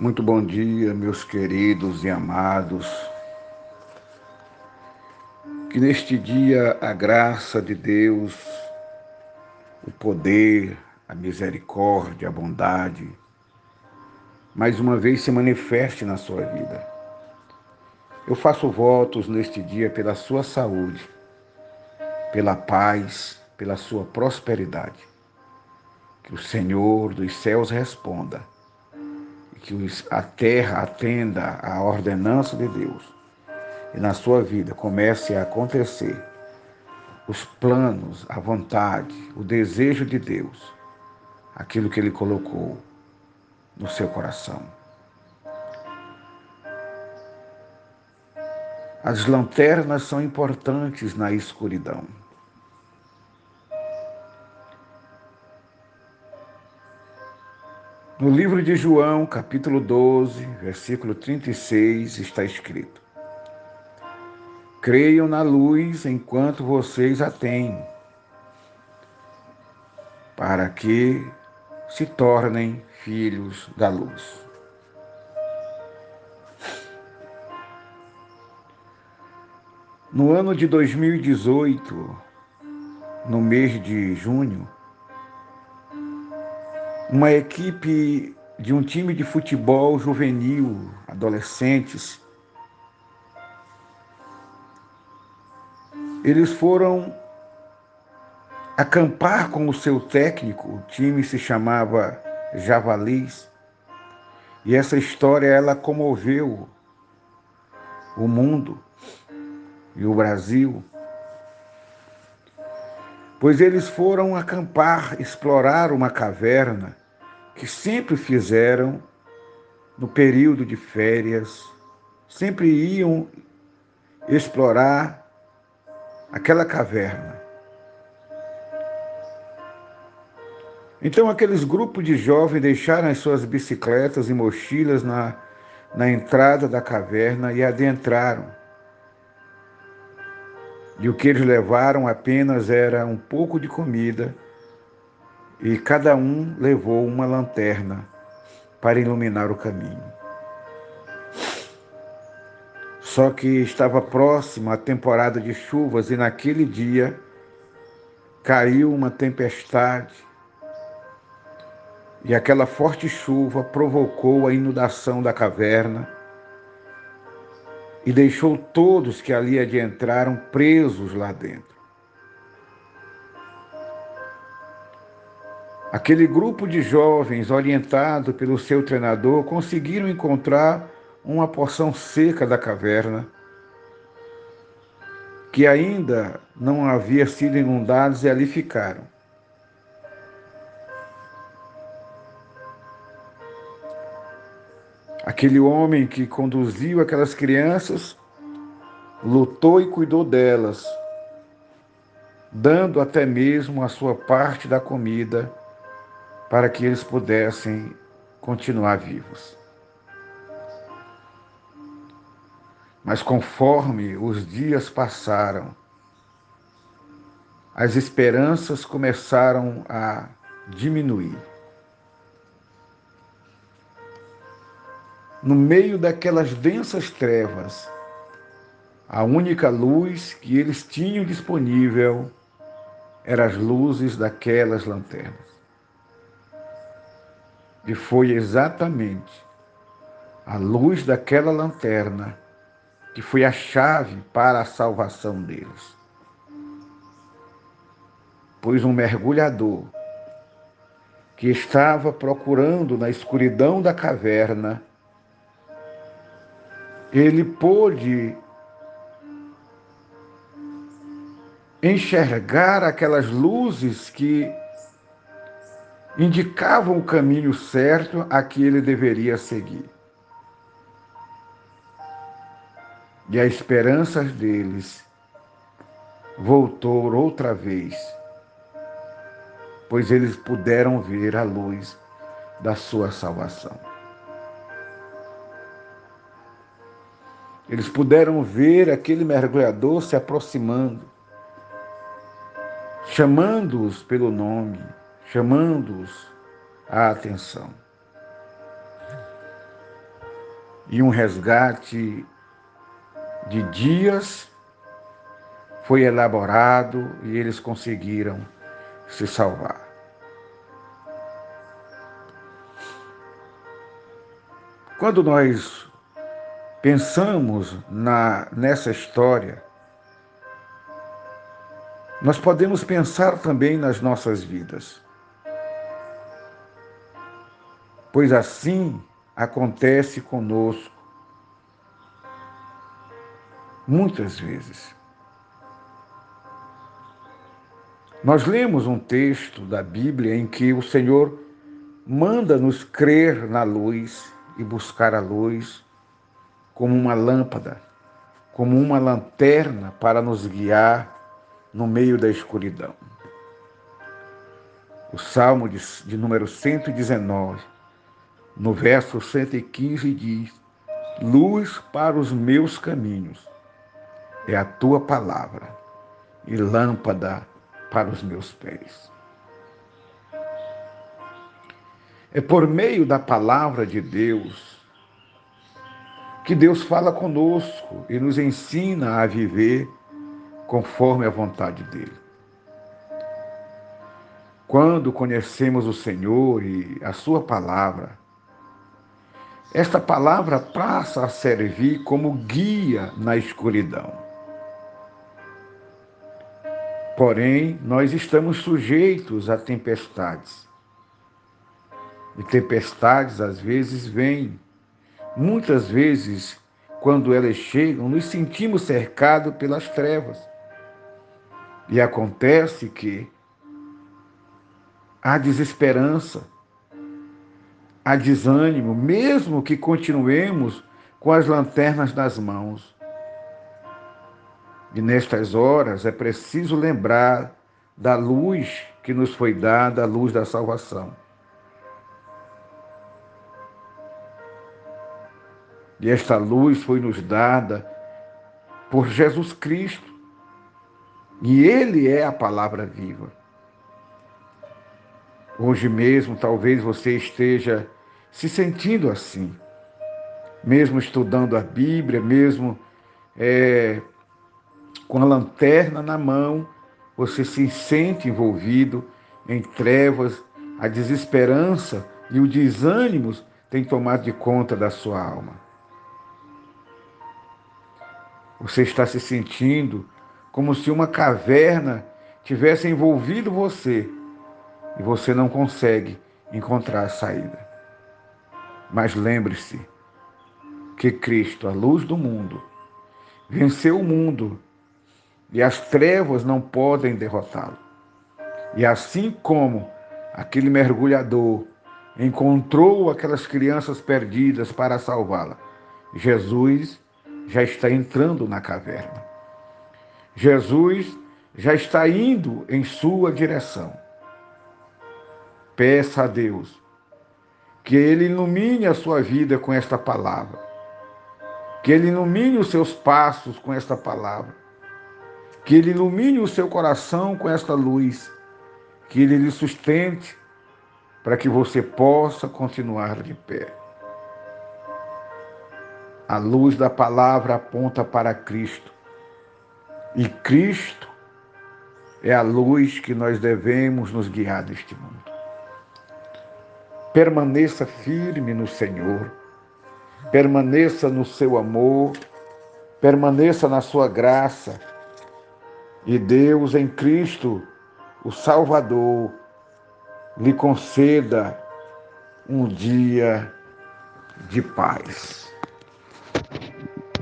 Muito bom dia, meus queridos e amados. Que neste dia a graça de Deus, o poder, a misericórdia, a bondade, mais uma vez se manifeste na sua vida. Eu faço votos neste dia pela sua saúde, pela paz, pela sua prosperidade. Que o Senhor dos céus responda que a terra atenda à ordenança de Deus e na sua vida comece a acontecer os planos, a vontade, o desejo de Deus, aquilo que Ele colocou no seu coração. As lanternas são importantes na escuridão. No livro de João, capítulo 12, versículo 36, está escrito: Creiam na luz enquanto vocês a têm, para que se tornem filhos da luz. No ano de 2018, no mês de junho, uma equipe de um time de futebol juvenil, adolescentes. Eles foram acampar com o seu técnico, o time se chamava Javalis. E essa história ela comoveu o mundo e o Brasil pois eles foram acampar, explorar uma caverna que sempre fizeram no período de férias, sempre iam explorar aquela caverna. Então, aqueles grupos de jovens deixaram as suas bicicletas e mochilas na, na entrada da caverna e adentraram. E o que eles levaram apenas era um pouco de comida, e cada um levou uma lanterna para iluminar o caminho. Só que estava próxima a temporada de chuvas e naquele dia caiu uma tempestade e aquela forte chuva provocou a inundação da caverna e deixou todos que ali adentraram presos lá dentro. Aquele grupo de jovens, orientado pelo seu treinador, conseguiram encontrar uma porção seca da caverna, que ainda não havia sido inundada, e ali ficaram. Aquele homem que conduziu aquelas crianças lutou e cuidou delas, dando até mesmo a sua parte da comida para que eles pudessem continuar vivos. Mas conforme os dias passaram, as esperanças começaram a diminuir. no meio daquelas densas trevas, a única luz que eles tinham disponível eram as luzes daquelas lanternas. E foi exatamente a luz daquela lanterna que foi a chave para a salvação deles. Pois um mergulhador que estava procurando na escuridão da caverna ele pôde enxergar aquelas luzes que indicavam o caminho certo a que ele deveria seguir. E a esperança deles voltou outra vez, pois eles puderam ver a luz da sua salvação. Eles puderam ver aquele mergulhador se aproximando, chamando-os pelo nome, chamando-os à atenção. e um resgate de dias foi elaborado e eles conseguiram se salvar. Quando nós pensamos na, nessa história, nós podemos pensar também nas nossas vidas. Pois assim acontece conosco muitas vezes. Nós lemos um texto da Bíblia em que o Senhor manda-nos crer na luz e buscar a luz como uma lâmpada, como uma lanterna para nos guiar no meio da escuridão. O Salmo de, de número 119, no verso 115, diz: Luz para os meus caminhos é a tua palavra e lâmpada para os meus pés. É por meio da palavra de Deus que Deus fala conosco e nos ensina a viver conforme a vontade dele. Quando conhecemos o Senhor e a Sua palavra, esta palavra passa a servir como guia na escuridão. Porém, nós estamos sujeitos a tempestades e tempestades às vezes vêm. Muitas vezes, quando elas chegam, nos sentimos cercados pelas trevas. E acontece que há desesperança, há desânimo, mesmo que continuemos com as lanternas nas mãos. E nestas horas é preciso lembrar da luz que nos foi dada, a luz da salvação. E esta luz foi nos dada por Jesus Cristo. E Ele é a palavra viva. Hoje mesmo, talvez você esteja se sentindo assim, mesmo estudando a Bíblia, mesmo é, com a lanterna na mão, você se sente envolvido em trevas, a desesperança e o desânimo têm tomado de conta da sua alma. Você está se sentindo como se uma caverna tivesse envolvido você e você não consegue encontrar a saída. Mas lembre-se que Cristo, a luz do mundo, venceu o mundo e as trevas não podem derrotá-lo. E assim como aquele mergulhador encontrou aquelas crianças perdidas para salvá-la, Jesus já está entrando na caverna. Jesus já está indo em sua direção. Peça a Deus que Ele ilumine a sua vida com esta palavra, que Ele ilumine os seus passos com esta palavra, que Ele ilumine o seu coração com esta luz, que Ele lhe sustente para que você possa continuar de pé. A luz da palavra aponta para Cristo. E Cristo é a luz que nós devemos nos guiar neste mundo. Permaneça firme no Senhor, permaneça no seu amor, permaneça na sua graça. E Deus em Cristo, o Salvador, lhe conceda um dia de paz.